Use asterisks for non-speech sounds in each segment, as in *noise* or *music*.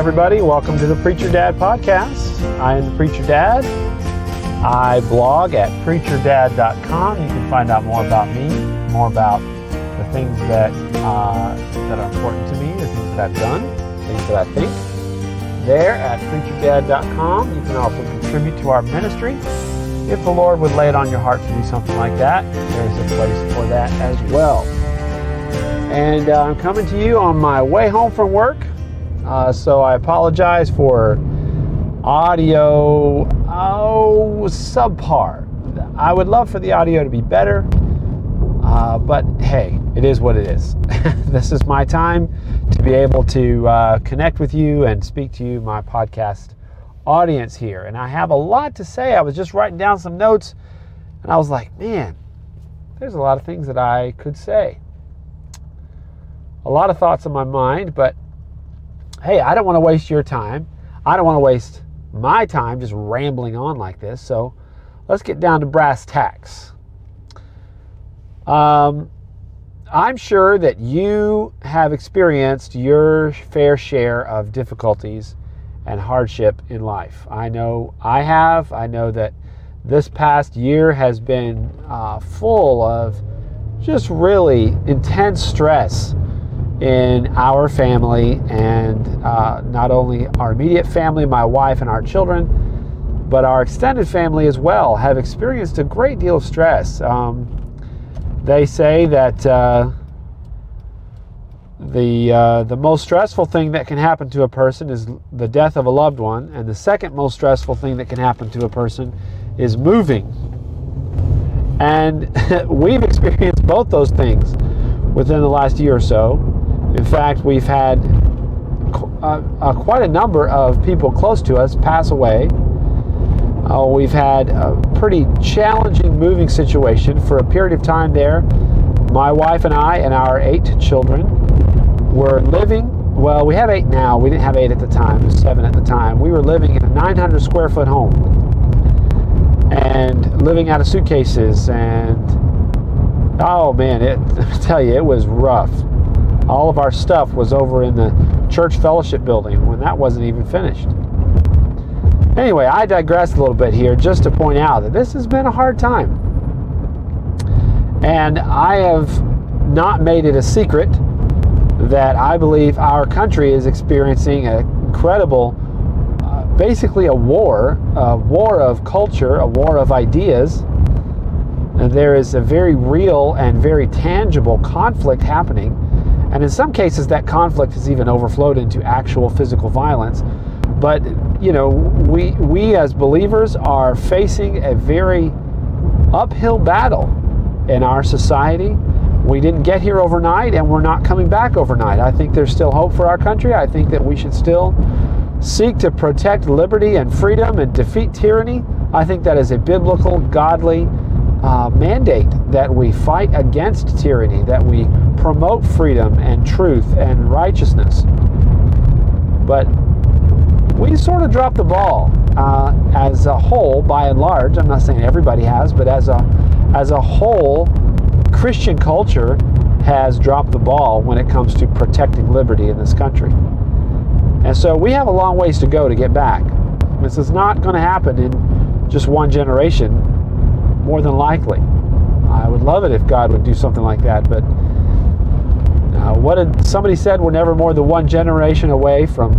Everybody. Welcome to the Preacher Dad podcast. I am the Preacher Dad. I blog at preacherdad.com. You can find out more about me, more about the things that uh, that are important to me, the things that I've done, things that I think. There at preacherdad.com. You can also contribute to our ministry. If the Lord would lay it on your heart to do something like that, there's a place for that as well. And uh, I'm coming to you on my way home from work. Uh, so I apologize for audio oh, subpar. I would love for the audio to be better, uh, but hey, it is what it is. *laughs* this is my time to be able to uh, connect with you and speak to you, my podcast audience here. And I have a lot to say. I was just writing down some notes and I was like, man, there's a lot of things that I could say. A lot of thoughts in my mind, but hey, I don't want to waste your time. I don't want to waste my time just rambling on like this. So let's get down to brass tacks. Um, I'm sure that you have experienced your fair share of difficulties and hardship in life. I know I have. I know that this past year has been uh, full of just really intense stress in our family and uh, not only our immediate family, my wife and our children, but our extended family as well have experienced a great deal of stress. Um, they say that uh, the uh, the most stressful thing that can happen to a person is the death of a loved one, and the second most stressful thing that can happen to a person is moving. And *laughs* we've experienced both those things within the last year or so. In fact, we've had uh, uh, quite a number of people close to us pass away. Uh, we've had a pretty challenging moving situation for a period of time there. My wife and I and our eight children were living, well, we have eight now. We didn't have eight at the time, seven at the time. We were living in a 900 square foot home and living out of suitcases and oh man, it, *laughs* I tell you, it was rough all of our stuff was over in the church fellowship building when that wasn't even finished. Anyway, I digress a little bit here just to point out that this has been a hard time. And I have not made it a secret that I believe our country is experiencing an incredible, uh, basically a war, a war of culture, a war of ideas. And there is a very real and very tangible conflict happening and in some cases, that conflict has even overflowed into actual physical violence. But, you know, we, we as believers are facing a very uphill battle in our society. We didn't get here overnight and we're not coming back overnight. I think there's still hope for our country. I think that we should still seek to protect liberty and freedom and defeat tyranny. I think that is a biblical, godly uh, mandate that we fight against tyranny, that we promote freedom and truth and righteousness. But we sort of dropped the ball uh, as a whole, by and large. I'm not saying everybody has, but as a as a whole, Christian culture has dropped the ball when it comes to protecting liberty in this country. And so we have a long ways to go to get back. This is not going to happen in just one generation, more than likely. I would love it if God would do something like that, but uh, what did somebody said? We're never more than one generation away from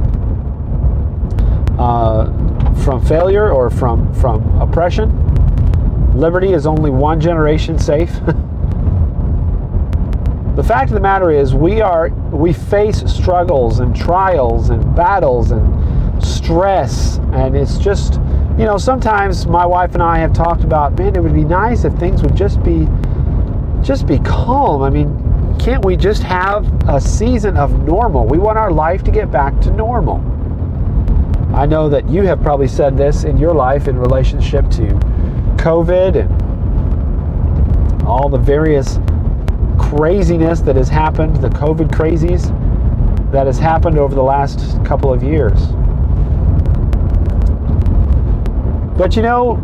uh, from failure or from from oppression. Liberty is only one generation safe. *laughs* the fact of the matter is, we are we face struggles and trials and battles and stress, and it's just you know sometimes my wife and I have talked about, man, it would be nice if things would just be just be calm. I mean, can't we just have a season of normal? We want our life to get back to normal. I know that you have probably said this in your life in relationship to COVID and all the various craziness that has happened, the COVID crazies that has happened over the last couple of years. But you know,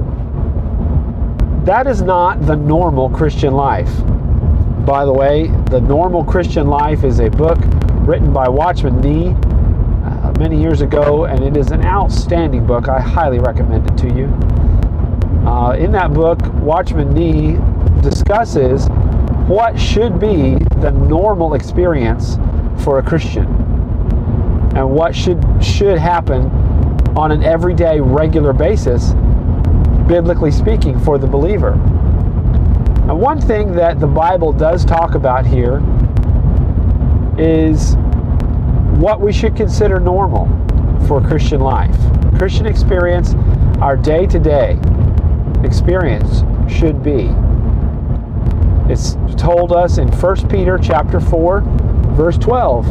that is not the normal Christian life. By the way, The Normal Christian Life is a book written by Watchman Nee. uh, many years ago, and it is an outstanding book. I highly recommend it to you. Uh, in that book, Watchman Nee discusses what should be the normal experience for a Christian and what should should happen on an everyday regular basis biblically speaking for the believer. And one thing that the Bible does talk about here is what we should consider normal for Christian life. Christian experience, our day to day experience should be. It's told us in 1 Peter chapter 4, verse 12.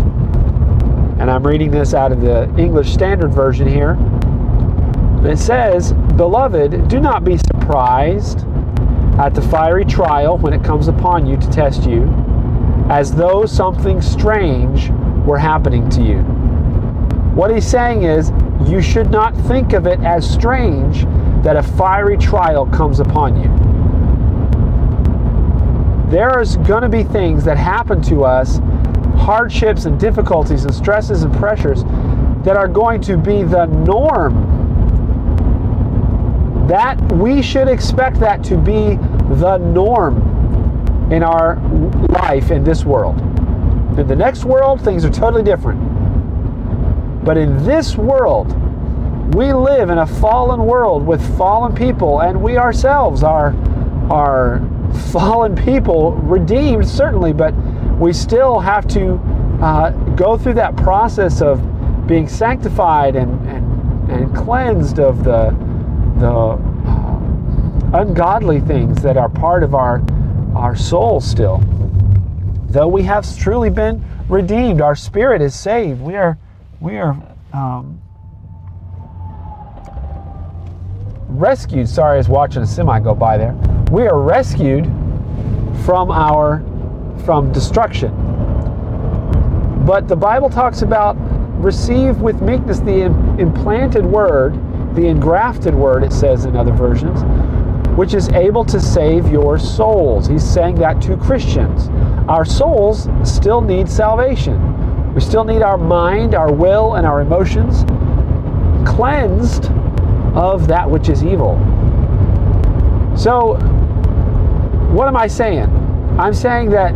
And I'm reading this out of the English Standard Version here. It says, Beloved, do not be surprised at the fiery trial when it comes upon you to test you, as though something strange were happening to you. What he's saying is, you should not think of it as strange that a fiery trial comes upon you. There's going to be things that happen to us, hardships and difficulties and stresses and pressures, that are going to be the norm. That we should expect that to be the norm in our life in this world. In the next world, things are totally different. But in this world, we live in a fallen world with fallen people, and we ourselves are, are *laughs* fallen people, redeemed certainly, but we still have to uh, go through that process of being sanctified and, and, and cleansed of the, the ungodly things that are part of our, our soul still though we have truly been redeemed, our spirit is saved. We are, we are um, rescued. Sorry, I was watching a semi go by there. We are rescued from our from destruction. But the Bible talks about receive with meekness the implanted word, the engrafted word, it says in other versions, which is able to save your souls. He's saying that to Christians. Our souls still need salvation. We still need our mind, our will, and our emotions cleansed of that which is evil. So, what am I saying? I'm saying that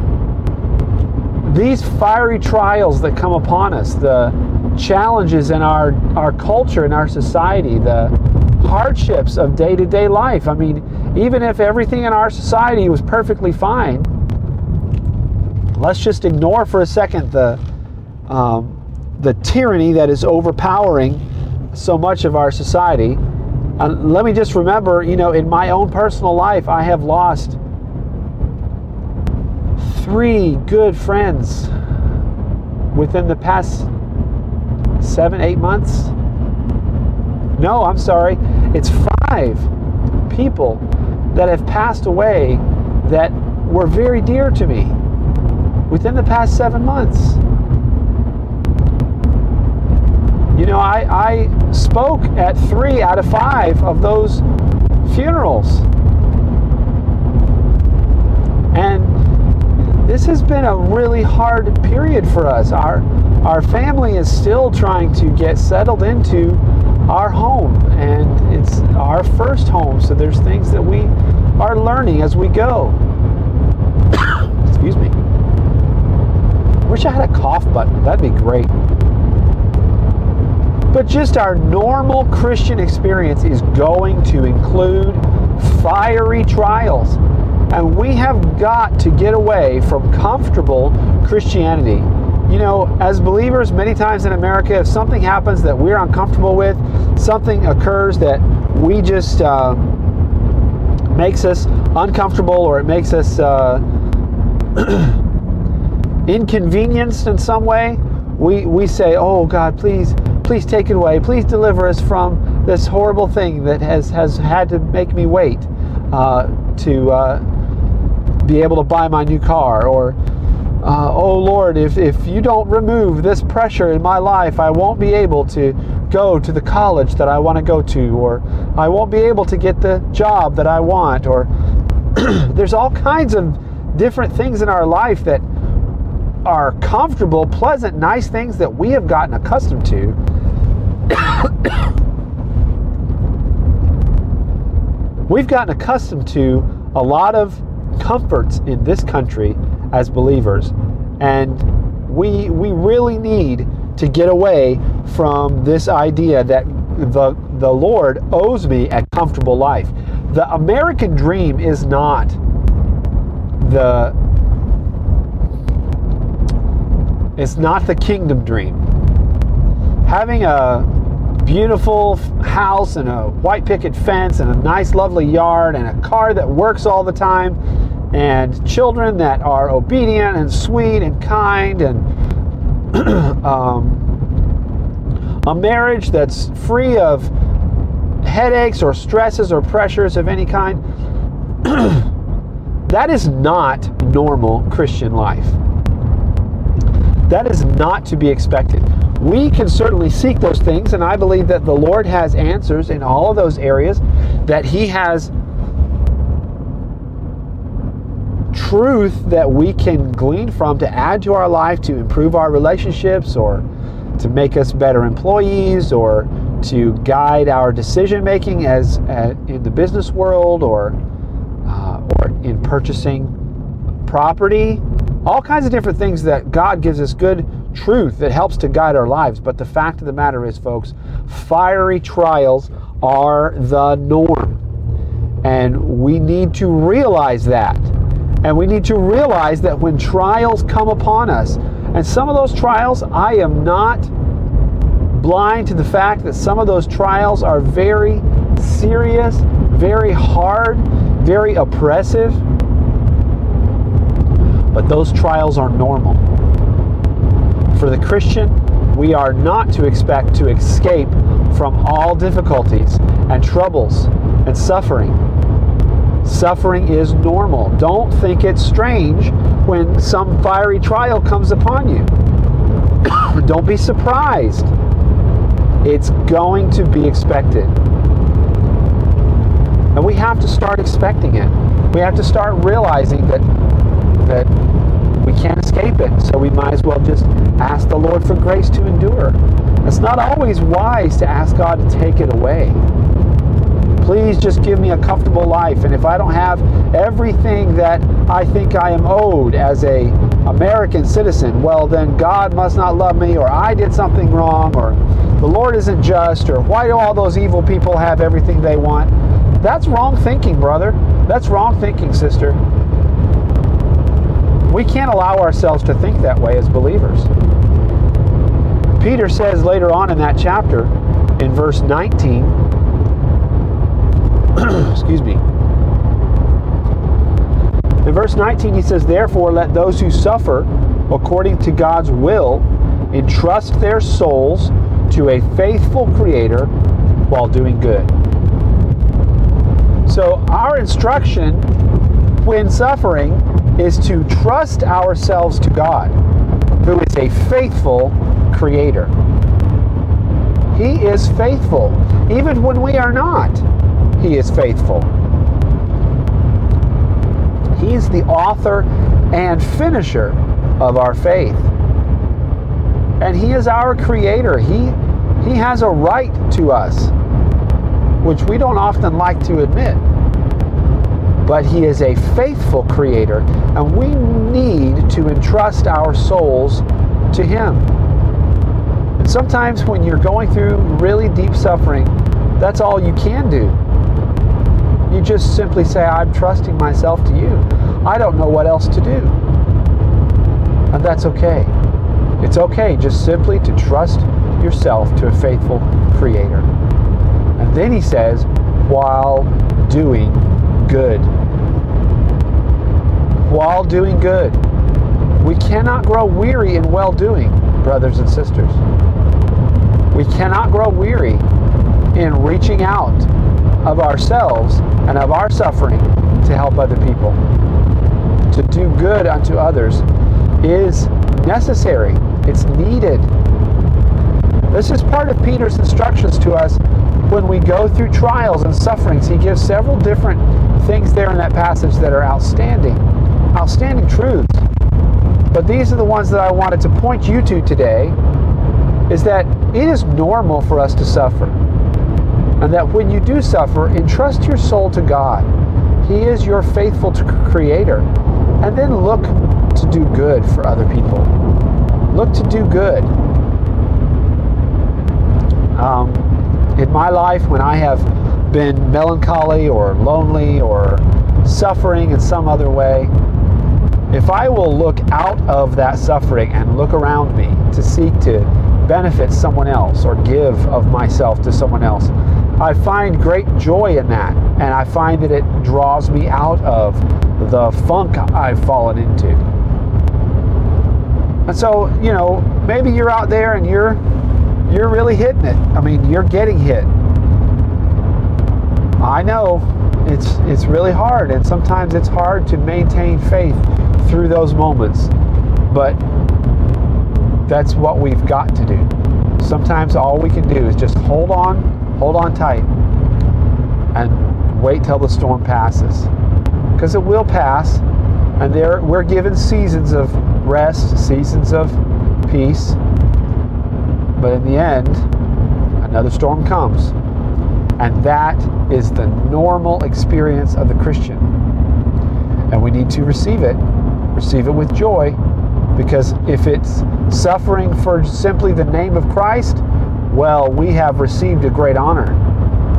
these fiery trials that come upon us, the challenges in our, our culture, in our society, the hardships of day to day life. I mean, even if everything in our society was perfectly fine, let's just ignore for a second the, um, the tyranny that is overpowering so much of our society. And let me just remember, you know, in my own personal life, I have lost three good friends within the past seven, eight months. No, I'm sorry. It's five people that have passed away that were very dear to me within the past seven months. You know, I, I spoke at three out of five of those funerals. And this has been a really hard period for us. Our, our family is still trying to get settled into our home, and it's our first home, so there's things that we are learning as we go. *coughs* Excuse me. Wish I had a cough button. That'd be great. But just our normal Christian experience is going to include fiery trials. And we have got to get away from comfortable Christianity. You know, as believers, many times in America, if something happens that we're uncomfortable with, something occurs that we just uh, makes us uncomfortable or it makes us uh, *clears throat* inconvenienced in some way, we, we say, Oh God, please, please take it away. Please deliver us from this horrible thing that has, has had to make me wait uh, to uh, be able to buy my new car. Or, uh, oh Lord, if, if you don't remove this pressure in my life, I won't be able to go to the college that I want to go to, or I won't be able to get the job that I want, or *clears throat* there's all kinds of different things in our life that are comfortable, pleasant, nice things that we have gotten accustomed to. *coughs* We've gotten accustomed to a lot of comforts in this country as believers, and we we really need to get away from this idea that the the Lord owes me a comfortable life. The American dream is not the it's not the kingdom dream. Having a beautiful house and a white picket fence and a nice lovely yard and a car that works all the time and children that are obedient and sweet and kind and *clears throat* um, a marriage that's free of headaches or stresses or pressures of any kind *clears throat* that is not normal Christian life. That is not to be expected. We can certainly seek those things, and I believe that the Lord has answers in all of those areas, that He has truth that we can glean from to add to our life to improve our relationships or to make us better employees or to guide our decision making as uh, in the business world or uh, or in purchasing property all kinds of different things that God gives us good truth that helps to guide our lives. But the fact of the matter is, folks, fiery trials are the norm. And we need to realize that. And we need to realize that when trials come upon us, and some of those trials, I am not blind to the fact that some of those trials are very serious, very hard, very oppressive but those trials are normal. For the Christian, we are not to expect to escape from all difficulties and troubles and suffering. Suffering is normal. Don't think it's strange when some fiery trial comes upon you. *coughs* Don't be surprised. It's going to be expected. And we have to start expecting it. We have to start realizing that that we can't escape it. So we might as well just ask the Lord for grace to endure. It's not always wise to ask God to take it away. Please just give me a comfortable life. And if I don't have everything that I think I am owed as a American citizen, well then God must not love me or I did something wrong or the Lord isn't just or why do all those evil people have everything they want? That's wrong thinking, brother. That's wrong thinking, sister. We can't allow ourselves to think that way as believers. Peter says later on in that chapter, in verse 19, *clears throat* excuse me. In verse 19, he says, Therefore, let those who suffer according to God's will entrust their souls to a faithful Creator while doing good. So, our instruction when suffering is to trust ourselves to God, who is a faithful creator. He is faithful. Even when we are not, He is faithful. He's the author and finisher of our faith. And He is our creator. He, he has a right to us, which we don't often like to admit but He is a faithful Creator, and we need to entrust our souls to Him. And sometimes when you're going through really deep suffering, that's all you can do. You just simply say, I'm trusting myself to you. I don't know what else to do. And that's okay. It's okay just simply to trust yourself to a faithful Creator. And then he says, while doing good. While doing good. We cannot grow weary in well doing, brothers and sisters. We cannot grow weary in reaching out of ourselves and of our suffering to help other people. To do good unto others is necessary, it's needed. This is part of Peter's instructions to us when we go through trials and sufferings. He gives several different things there in that passage that are outstanding, outstanding truths. but these are the ones that I wanted to point you to today is that it is normal for us to suffer. And that when you do suffer, entrust your soul to God. He is your faithful creator. And then look to do good for other people. Look to do good. Um, in my life, when I have been melancholy or lonely or suffering in some other way, if I will look out of that suffering and look around me to seek to benefit someone else or give of myself to someone else, I find great joy in that. And I find that it draws me out of the funk I've fallen into. And so, you know, maybe you're out there and you're you're really hitting it. I mean, you're getting hit. I know it's it's really hard and sometimes it's hard to maintain faith through those moments. But that's what we've got to do. Sometimes all we can do is just hold on, hold on tight and wait till the storm passes. Because it will pass and there we're given seasons of rest, seasons of peace. But in the end, another storm comes. And that is the normal experience of the Christian. And we need to receive it, receive it with joy, because if it's suffering for simply the name of Christ, well, we have received a great honor.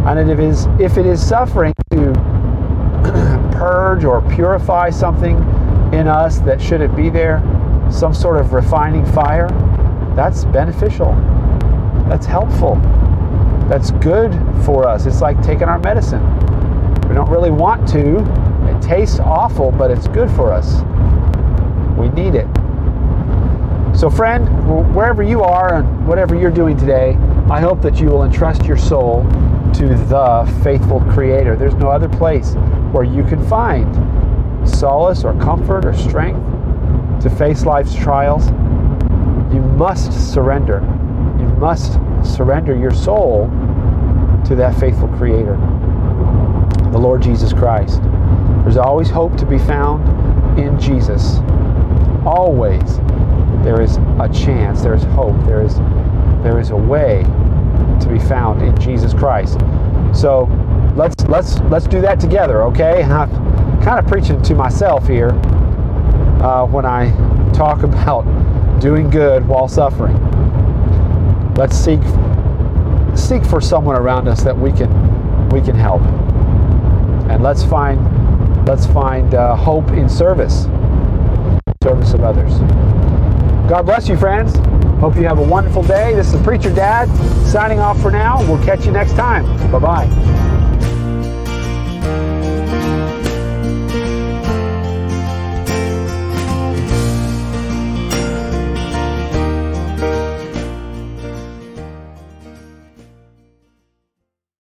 And if it is, if it is suffering to *clears throat* purge or purify something in us that shouldn't be there, some sort of refining fire, that's beneficial. That's helpful. That's good for us. It's like taking our medicine. We don't really want to. It tastes awful, but it's good for us. We need it. So, friend, wherever you are and whatever you're doing today, I hope that you will entrust your soul to the faithful Creator. There's no other place where you can find solace or comfort or strength to face life's trials. You must surrender. You must surrender your soul to that faithful Creator, the Lord Jesus Christ. There's always hope to be found in Jesus. Always there is a chance, there is hope, there is there is a way to be found in Jesus Christ. So let's let's let's do that together, okay? And I'm kind of preaching to myself here uh, when I talk *laughs* about doing good while suffering. Let's seek seek for someone around us that we can we can help, and let's find let's find uh, hope in service, service of others. God bless you, friends. Hope you have a wonderful day. This is Preacher Dad signing off for now. We'll catch you next time. Bye bye.